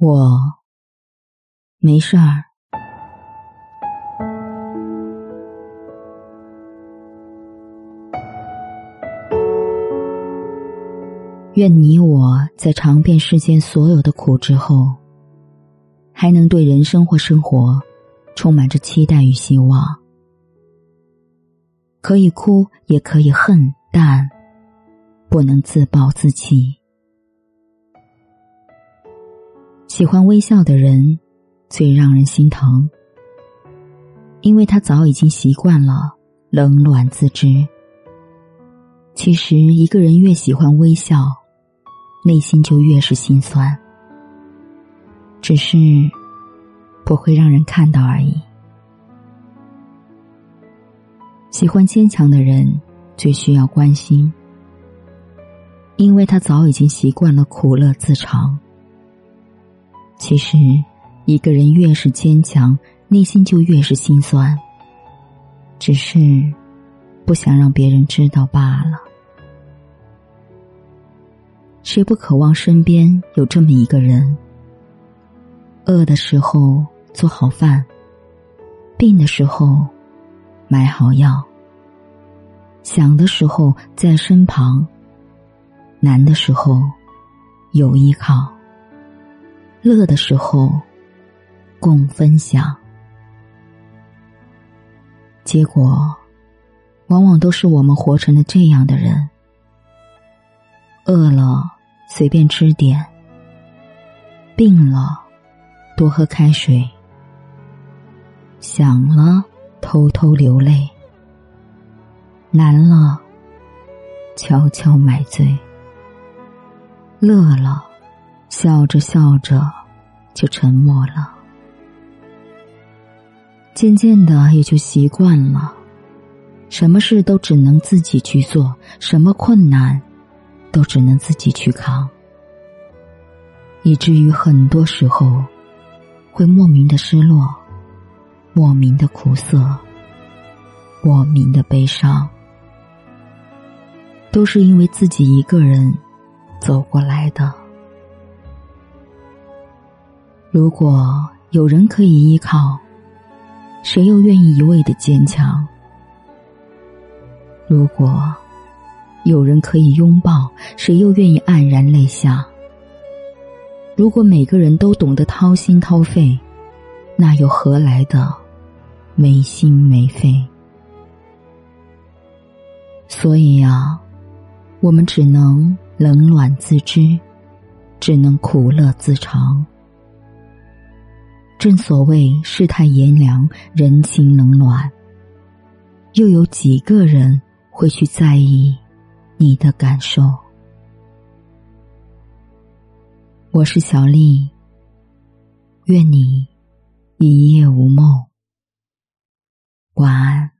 我没事儿。愿你我在尝遍世间所有的苦之后，还能对人生或生活充满着期待与希望。可以哭，也可以恨，但不能自暴自弃。喜欢微笑的人，最让人心疼，因为他早已经习惯了冷暖自知。其实，一个人越喜欢微笑，内心就越是心酸，只是不会让人看到而已。喜欢坚强的人，最需要关心，因为他早已经习惯了苦乐自尝。其实，一个人越是坚强，内心就越是心酸，只是不想让别人知道罢了。谁不渴望身边有这么一个人？饿的时候做好饭，病的时候买好药。想的时候在身旁，难的时候有依靠，乐的时候共分享。结果，往往都是我们活成了这样的人：饿了随便吃点，病了多喝开水，想了偷偷流泪。难了，悄悄买醉；乐了，笑着笑着就沉默了。渐渐的，也就习惯了，什么事都只能自己去做，什么困难都只能自己去扛，以至于很多时候会莫名的失落，莫名的苦涩，莫名的悲伤。都是因为自己一个人走过来的。如果有人可以依靠，谁又愿意一味的坚强？如果有人可以拥抱，谁又愿意黯然泪下？如果每个人都懂得掏心掏肺，那又何来的没心没肺？所以呀。我们只能冷暖自知，只能苦乐自尝。正所谓世态炎凉，人情冷暖，又有几个人会去在意你的感受？我是小丽，愿你一夜无梦，晚安。